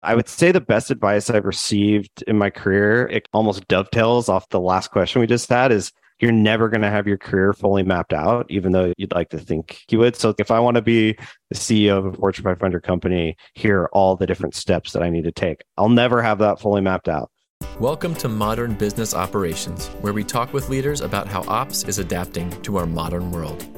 I would say the best advice I've received in my career, it almost dovetails off the last question we just had is you're never going to have your career fully mapped out, even though you'd like to think you would. So if I want to be the CEO of a Fortune 500 company, here are all the different steps that I need to take. I'll never have that fully mapped out. Welcome to Modern Business Operations, where we talk with leaders about how ops is adapting to our modern world.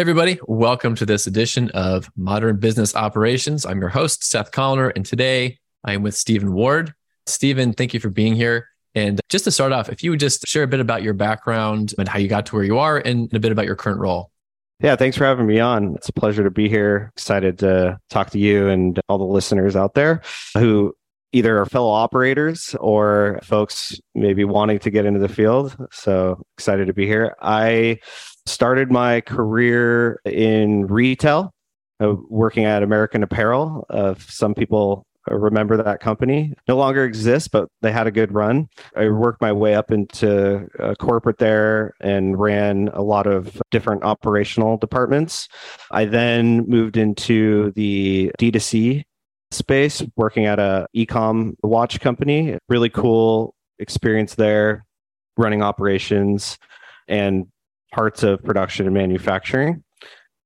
Hey, everybody. Welcome to this edition of Modern Business Operations. I'm your host, Seth Colaner, and today I am with Steven Ward. Steven, thank you for being here. And just to start off, if you would just share a bit about your background and how you got to where you are and a bit about your current role. Yeah, thanks for having me on. It's a pleasure to be here. Excited to talk to you and all the listeners out there who either are fellow operators or folks maybe wanting to get into the field. So excited to be here. I started my career in retail, uh, working at American Apparel. Uh, some people remember that company. No longer exists, but they had a good run. I worked my way up into uh, corporate there and ran a lot of different operational departments. I then moved into the D2C space, working at a ecom watch company. Really cool experience there, running operations and parts of production and manufacturing.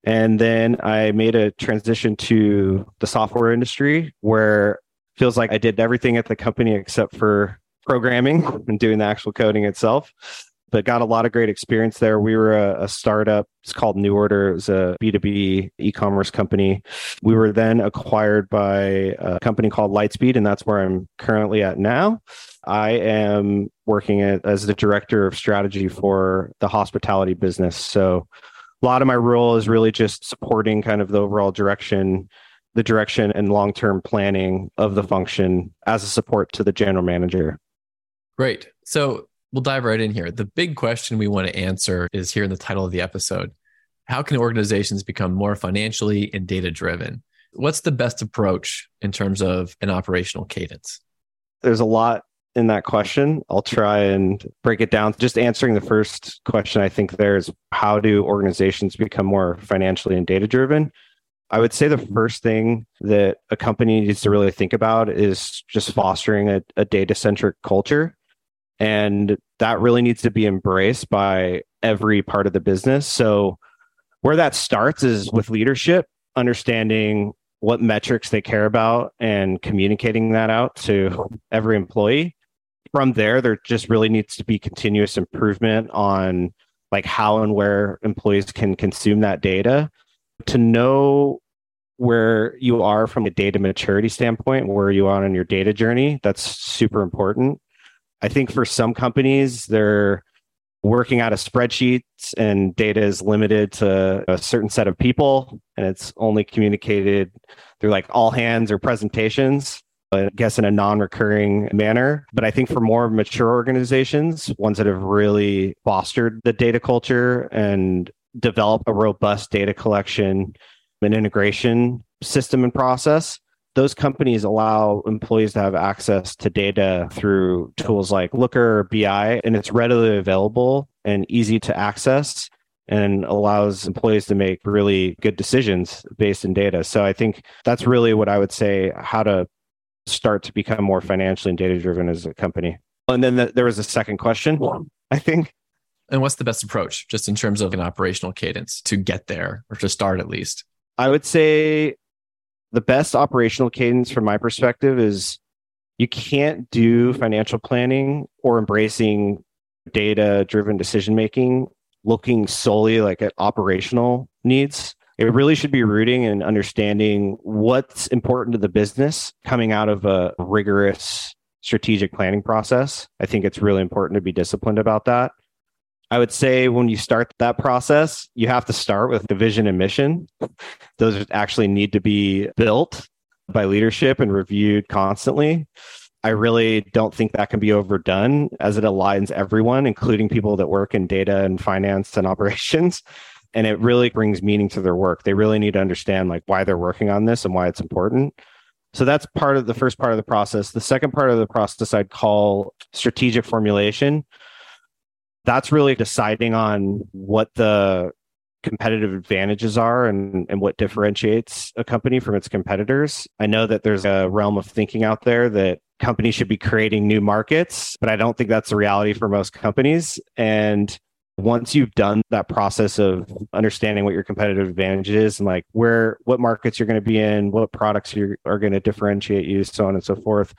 And then I made a transition to the software industry where feels like I did everything at the company except for programming and doing the actual coding itself. But got a lot of great experience there. We were a, a startup. It's called NuORDER. It was a B2B e commerce company. We were then acquired by a company called Lightspeed, and that's where I'm currently at now. I am working as the director of strategy for the hospitality business. So a lot of my role is really just supporting kind of the overall direction, the direction and long term planning of the function as a support to the general manager. Great. So we'll dive right in here. The big question we want to answer is here in the title of the episode How can organizations become more financially and data driven? What's the best approach in terms of an operational cadence? There's a lot in that question. I'll try and break it down. Just answering the first question, I think there's how do organizations become more financially and data driven? I would say the first thing that a company needs to really think about is just fostering a, a data centric culture. And that really needs to be embraced by every part of the business. So, where that starts is with leadership, understanding what metrics they care about and communicating that out to every employee from there, there just really needs to be continuous improvement on like how and where employees can consume that data to know where you are from a data maturity standpoint, where you are on your data journey. That's super important. I think for some companies, they're working out of spreadsheets and data is limited to a certain set of people and it's only communicated through like all hands or presentations. I guess in a non-recurring manner. But I think for more mature organizations, ones that have really fostered the data culture and develop a robust data collection and integration system and process, those companies allow employees to have access to data through tools like Looker or BI, and it's readily available and easy to access and allows employees to make really good decisions based in data. So I think that's really what I would say how to start to become more financially and data driven as a company. And then the, there was a second question, I think. And what's the best approach just in terms of an operational cadence to get there or to start at least? I would say the best operational cadence from my perspective is you can't do financial planning or embracing data driven decision making looking solely like at operational needs it really should be rooting and understanding what's important to the business coming out of a rigorous strategic planning process. I think it's really important to be disciplined about that. I would say when you start that process, you have to start with the vision and mission. Those actually need to be built by leadership and reviewed constantly. I really don't think that can be overdone as it aligns everyone, including people that work in data and finance and operations and it really brings meaning to their work. They really need to understand like why they're working on this and why it's important. So that's part of the first part of the process. The second part of the process I'd call strategic formulation. That's really deciding on what the competitive advantages are and, and what differentiates a company from its competitors. I know that there's a realm of thinking out there that companies should be creating new markets, but I don't think that's the reality for most companies. And once you've done that process of understanding what your competitive advantage is and like where what markets you're going to be in what products you are going to differentiate you so on and so forth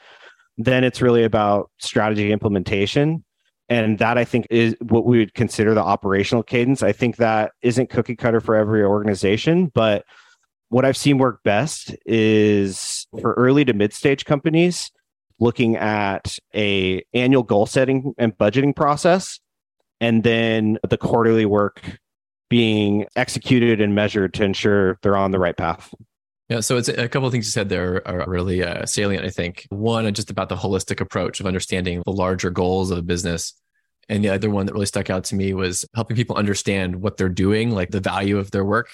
then it's really about strategy implementation and that i think is what we would consider the operational cadence i think that isn't cookie cutter for every organization but what i've seen work best is for early to mid stage companies looking at a annual goal setting and budgeting process and then the quarterly work being executed and measured to ensure they're on the right path. Yeah, so it's a couple of things you said there are really uh, salient. I think one, just about the holistic approach of understanding the larger goals of a business, and the other one that really stuck out to me was helping people understand what they're doing, like the value of their work,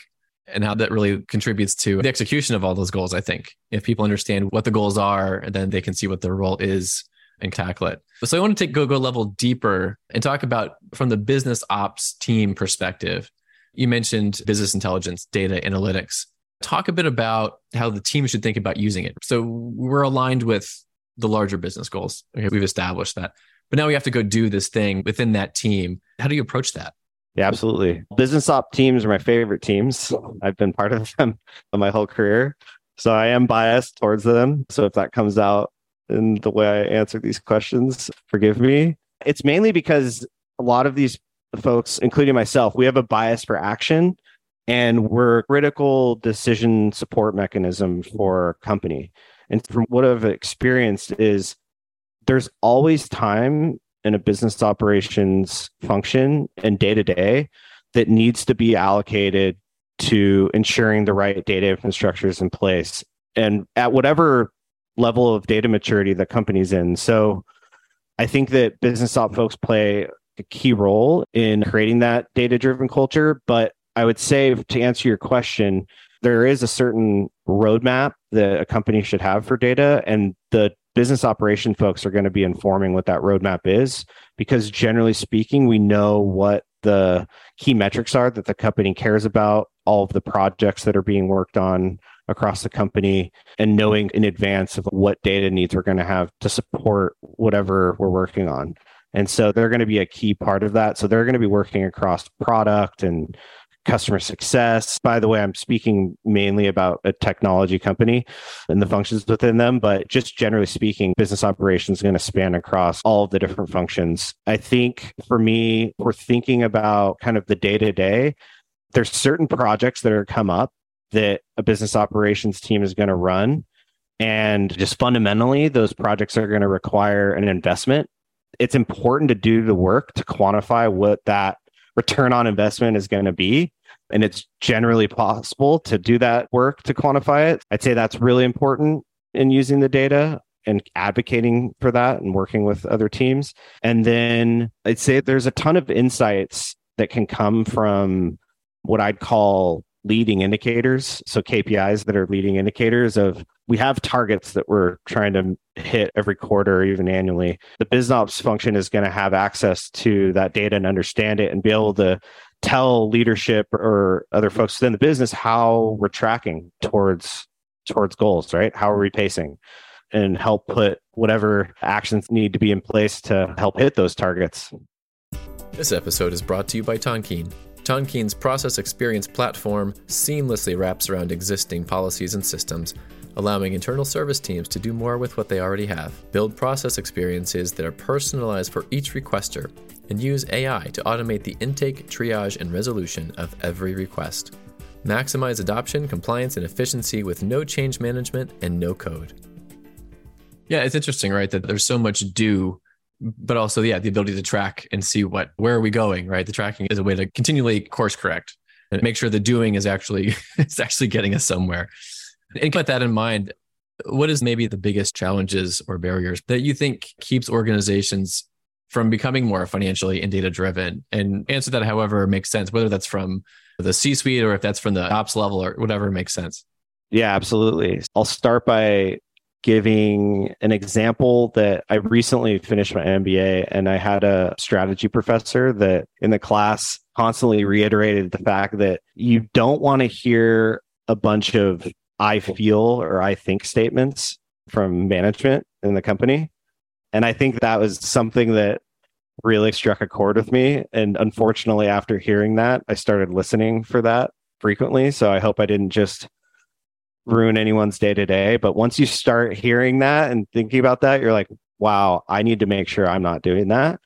and how that really contributes to the execution of all those goals. I think if people understand what the goals are, then they can see what their role is and tackle it. So I want to take go go level deeper and talk about from the business ops team perspective. You mentioned business intelligence, data analytics. Talk a bit about how the team should think about using it. So we're aligned with the larger business goals. Okay, we've established that. But now we have to go do this thing within that team. How do you approach that? Yeah, absolutely. Business op teams are my favorite teams. I've been part of them my whole career. So I am biased towards them. So if that comes out in the way I answer these questions. Forgive me. It's mainly because a lot of these folks, including myself, we have a bias for action and we're a critical decision support mechanism for company. And from what I've experienced is there's always time in a business operations function and day to day that needs to be allocated to ensuring the right data infrastructure is in place. And at whatever level of data maturity the company's in. So I think that business op folks play a key role in creating that data driven culture. But I would say to answer your question, there is a certain roadmap that a company should have for data, and the business operation folks are going to be informing what that roadmap is because generally speaking, we know what the key metrics are that the company cares about, all of the projects that are being worked on, across the company and knowing in advance of what data needs we're going to have to support whatever we're working on. And so they're going to be a key part of that. So they're going to be working across product and customer success. By the way, I'm speaking mainly about a technology company and the functions within them, but just generally speaking, business operations is going to span across all the different functions. I think for me, we're thinking about kind of the day to day. There's certain projects that are come up that a business operations team is going to run. And just fundamentally, those projects are going to require an investment. It's important to do the work to quantify what that return on investment is going to be. And it's generally possible to do that work to quantify it. I'd say that's really important in using the data and advocating for that and working with other teams. And then I'd say there's a ton of insights that can come from what I'd call leading indicators. So KPIs that are leading indicators of we have targets that we're trying to hit every quarter or even annually. The BizOps function is going to have access to that data and understand it and be able to tell leadership or other folks within the business how we're tracking towards towards goals, right? How are we pacing? And help put whatever actions need to be in place to help hit those targets. This episode is brought to you by Tonkean. Tonkean's process experience platform seamlessly wraps around existing policies and systems, allowing internal service teams to do more with what they already have. Build process experiences that are personalized for each requester, and use AI to automate the intake, triage, and resolution of every request. Maximize adoption, compliance, and efficiency with no change management and no code. Yeah, it's interesting, right? That there's so much due but also yeah the ability to track and see what where are we going right? The tracking is a way to continually course correct and make sure the doing is actually is actually getting us somewhere. And with that in mind what is maybe the biggest challenges or barriers that you think keeps organizations from becoming more financially and data driven and answer that however makes sense whether that's from the c suite or if that's from the ops level or whatever makes sense. Yeah absolutely. I'll start by giving an example that I recently finished my MBA and I had a strategy professor that in the class constantly reiterated the fact that you don't want to hear a bunch of I feel or I think statements from management in the company. And I think that was something that really struck a chord with me. And unfortunately, after hearing that, I started listening for that frequently. So I hope I didn't just ruin anyone's day to day. But once you start hearing that and thinking about that, you're like, wow, I need to make sure I'm not doing that.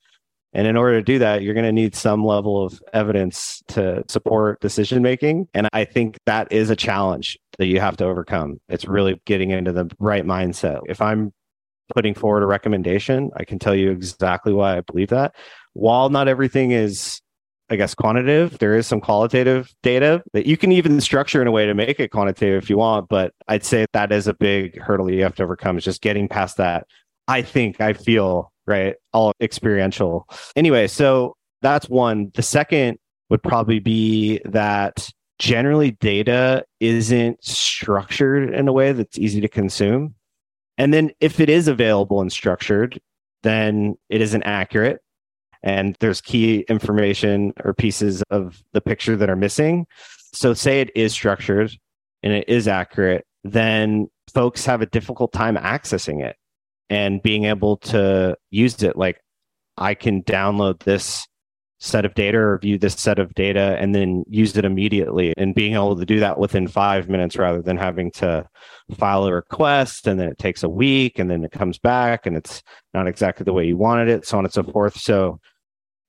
And in order to do that, you're going to need some level of evidence to support decision making. And I think that is a challenge that you have to overcome. It's really getting into the right mindset. If I'm putting forward a recommendation, I can tell you exactly why I believe that. While not everything is I guess, quantitative. There is some qualitative data that you can even structure in a way to make it quantitative if you want. But I'd say that is a big hurdle you have to overcome is just getting past that. I think, I feel, right? All experiential. Anyway, so that's one. The second would probably be that generally data isn't structured in a way that's easy to consume. And then if it is available and structured, then it isn't accurate and there's key information or pieces of the picture that are missing. So, say it is structured and it is accurate, then folks have a difficult time accessing it and being able to use it. Like, I can download this set of data or view this set of data and then use it immediately and being able to do that within five minutes rather than having to file a request and then it takes a week and then it comes back and it's not exactly the way you wanted it so on and so forth so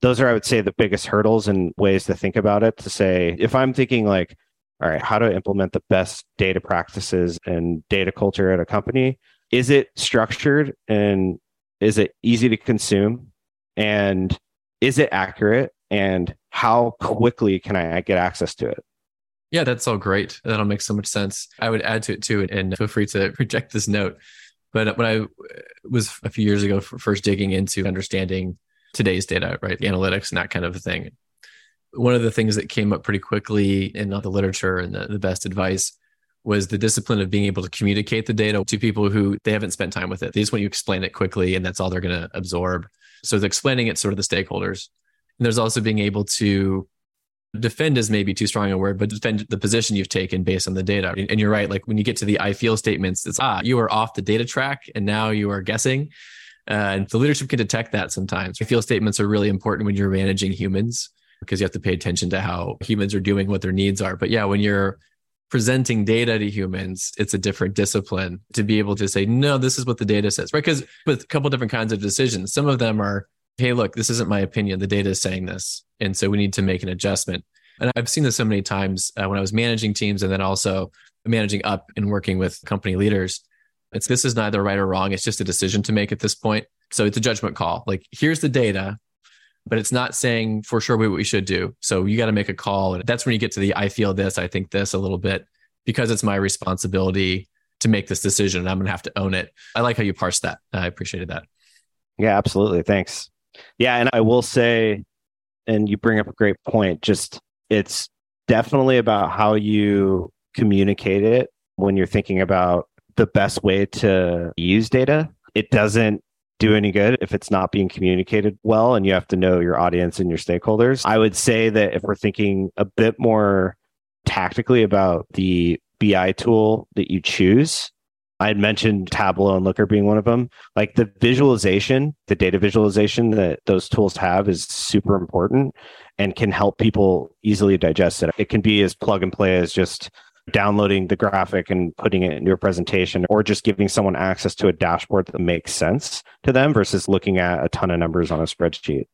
those are, I would say, the biggest hurdles and ways to think about it. To say, if I'm thinking like, all right, how to implement the best data practices and data culture at a company, is it structured and is it easy to consume? And is it accurate? And how quickly can I get access to it? Yeah, that's all great. That'll make so much sense. I would add to it too, and feel free to reject this note. But when I was a few years ago first digging into understanding today's data, right? The analytics and that kind of thing. One of the things that came up pretty quickly in the literature and the, the best advice was the discipline of being able to communicate the data to people who they haven't spent time with it. They just want you to explain it quickly and that's all they're going to absorb. So explaining it sort of the stakeholders. And there's also being able to defend is maybe too strong a word, but defend the position you've taken based on the data. And you're right. Like when you get to the I feel statements, it's ah, you are off the data track and now you are guessing. Uh, and the leadership can detect that sometimes. I feel statements are really important when you're managing humans because you have to pay attention to how humans are doing what their needs are. But yeah, when you're presenting data to humans, it's a different discipline to be able to say, no, this is what the data says, right? Because with a couple different kinds of decisions, some of them are, hey, look, this isn't my opinion. The data is saying this. And so we need to make an adjustment. And I've seen this so many times uh, when I was managing teams and then also managing up and working with company leaders it's this is neither right or wrong. It's just a decision to make at this point. So it's a judgment call. Like here's the data, but it's not saying for sure what we should do. So you got to make a call. And that's when you get to the I feel this, I think this a little bit because it's my responsibility to make this decision and I'm going to have to own it. I like how you parse that. I appreciated that. Yeah, absolutely. Thanks. Yeah. And I will say, and you bring up a great point, just it's definitely about how you communicate it when you're thinking about the best way to use data. It doesn't do any good if it's not being communicated well and you have to know your audience and your stakeholders. I would say that if we're thinking a bit more tactically about the BI tool that you choose, I had mentioned Tableau and Looker being one of them. Like the visualization, the data visualization that those tools have is super important and can help people easily digest it. It can be as plug and play as just downloading the graphic and putting it into a presentation or just giving someone access to a dashboard that makes sense to them versus looking at a ton of numbers on a spreadsheet.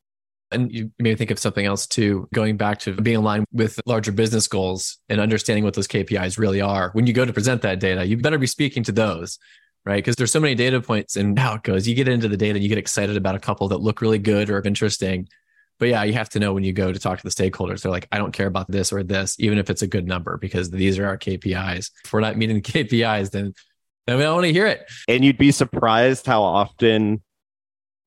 And you may think of something else too, going back to being aligned with larger business goals and understanding what those KPIs really are. When you go to present that data, you better be speaking to those, right? Because there's so many data points and how it goes. You get into the data, you get excited about a couple that look really good or interesting. But yeah, you have to know when you go to talk to the stakeholders, they're like, I don't care about this or this, even if it's a good number, because these are our KPIs. If we're not meeting the KPIs, then, then we don't want to hear it. And you'd be surprised how often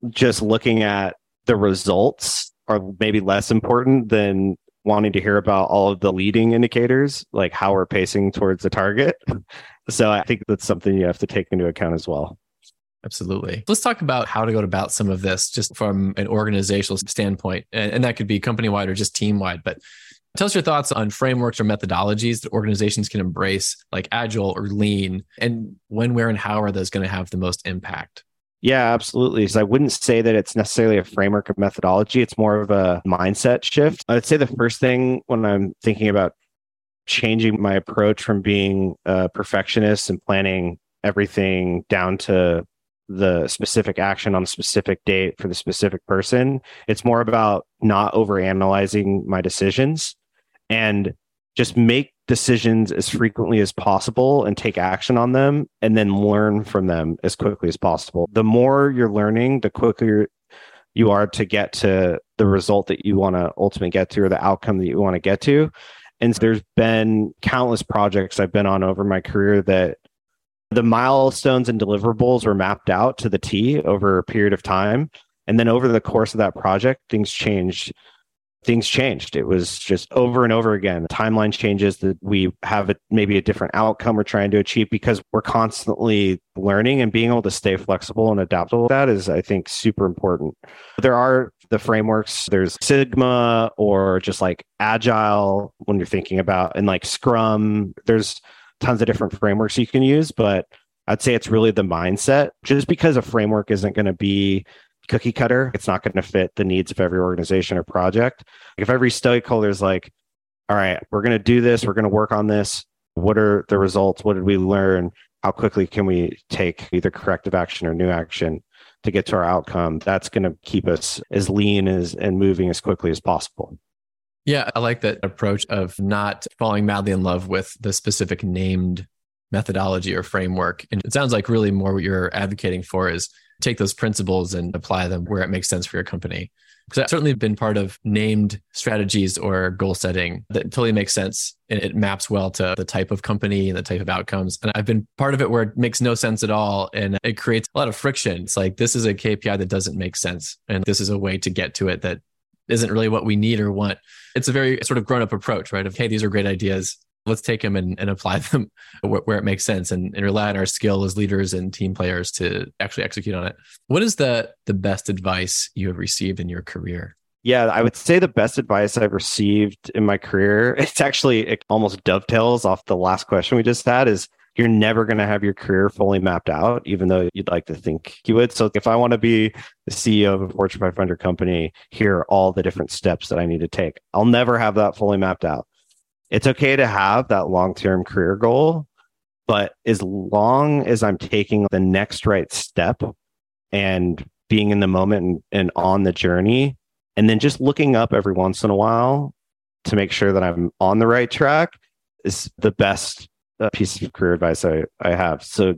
just looking at the results are maybe less important than wanting to hear about all of the leading indicators, like how we're pacing towards the target. So I think that's something you have to take into account as well. Absolutely. Let's talk about how to go about some of this just from an organizational standpoint. And, and that could be company wide or just team wide. But tell us your thoughts on frameworks or methodologies that organizations can embrace, like agile or lean, and when, where, and how are those going to have the most impact? Yeah, absolutely. So I wouldn't say that it's necessarily a framework of methodology. It's more of a mindset shift. I'd say the first thing when I'm thinking about changing my approach from being a perfectionist and planning everything down to the specific action on a specific date for the specific person. It's more about not over analyzing my decisions and just make decisions as frequently as possible and take action on them and then learn from them as quickly as possible. The more you're learning, the quicker you are to get to the result that you want to ultimately get to or the outcome that you want to get to. And there's been countless projects I've been on over my career that the milestones and deliverables were mapped out to the T over a period of time. And then over the course of that project, things changed. Things changed. It was just over and over again. Timeline changes that we have a, maybe a different outcome we're trying to achieve because we're constantly learning and being able to stay flexible and adaptable. That is, I think, super important. There are the frameworks. There's Sigma or just like Agile when you're thinking about, and like Scrum. There's tons of different frameworks you can use, but I'd say it's really the mindset. Just because a framework isn't going to be cookie cutter, it's not going to fit the needs of every organization or project. If every stakeholder is like, all right, we're going to do this, we're going to work on this. What are the results? What did we learn? How quickly can we take either corrective action or new action to get to our outcome? That's going to keep us as lean as and moving as quickly as possible. Yeah, I like that approach of not falling madly in love with the specific named methodology or framework. And it sounds like really more what you're advocating for is take those principles and apply them where it makes sense for your company. Because I've certainly been part of named strategies or goal setting that totally makes sense. And it maps well to the type of company and the type of outcomes. And I've been part of it where it makes no sense at all. And it creates a lot of friction. It's like, this is a KPI that doesn't make sense. And this is a way to get to it that isn't really what we need or want. It's a very sort of grown up approach, right? Of, hey, these are great ideas. Let's take them and, and apply them where, it makes sense and, and rely on our skill as leaders and team players to actually execute on it. What is the, the best advice you have received in your career? Yeah, I would say the best advice I've received in my career, it's actually, it almost dovetails off the last question we just had is you're never going to have your career fully mapped out, even though you'd like to think you would. So if I want to be the CEO of a Fortune 500 company, here are all the different steps that I need to take. I'll never have that fully mapped out. It's okay to have that long term career goal, but as long as I'm taking the next right step and being in the moment and, and on the journey, and then just looking up every once in a while to make sure that I'm on the right track is the best piece of career advice I, I have. So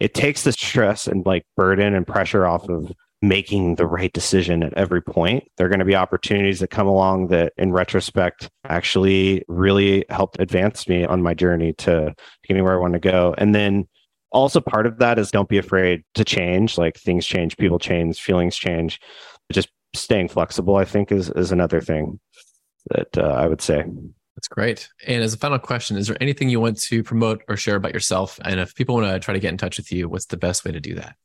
it takes the stress and like burden and pressure off of making the right decision at every point. There are going to be opportunities that come along that, in retrospect, actually really helped advance me on my journey to getting where I want to go. And then also part of that is don't be afraid to change. Like things change, people change, feelings change. Just staying flexible, I think, is is another thing that uh, I would say. That's great. And as a final question, is there anything you want to promote or share about yourself? And if people want to try to get in touch with you, what's the best way to do that?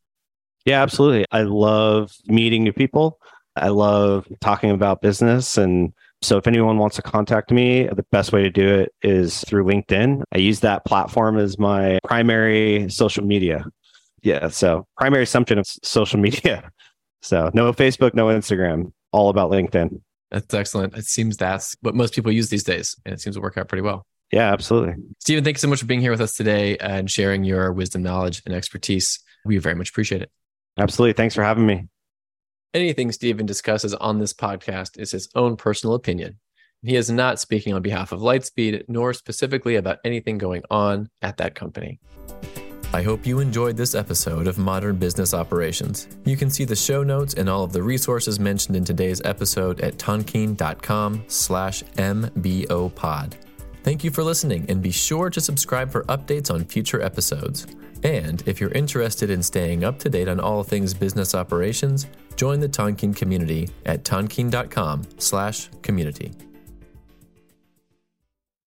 Yeah, absolutely. I love meeting new people. I love talking about business. And so if anyone wants to contact me, the best way to do it is through LinkedIn. I use that platform as my primary social media. Yeah. So primary assumption of social media. So no Facebook, no Instagram, all about LinkedIn. That's excellent. It seems that's what most people use these days, and it seems to work out pretty well. Yeah, absolutely. Steven, thank you so much for being here with us today and sharing your wisdom, knowledge, and expertise. We very much appreciate it. Absolutely. Thanks for having me. Anything Steven discusses on this podcast is his own personal opinion. He is not speaking on behalf of Lightspeed, nor specifically about anything going on at that company. I hope you enjoyed this episode of Modern Business Operations. You can see the show notes and all of the resources mentioned in today's episode at tonkean.com slash mbopod. Thank you for listening and be sure to subscribe for updates on future episodes. And if you're interested in staying up to date on all things business operations, join the Tonkean community at tonkean.com slash community.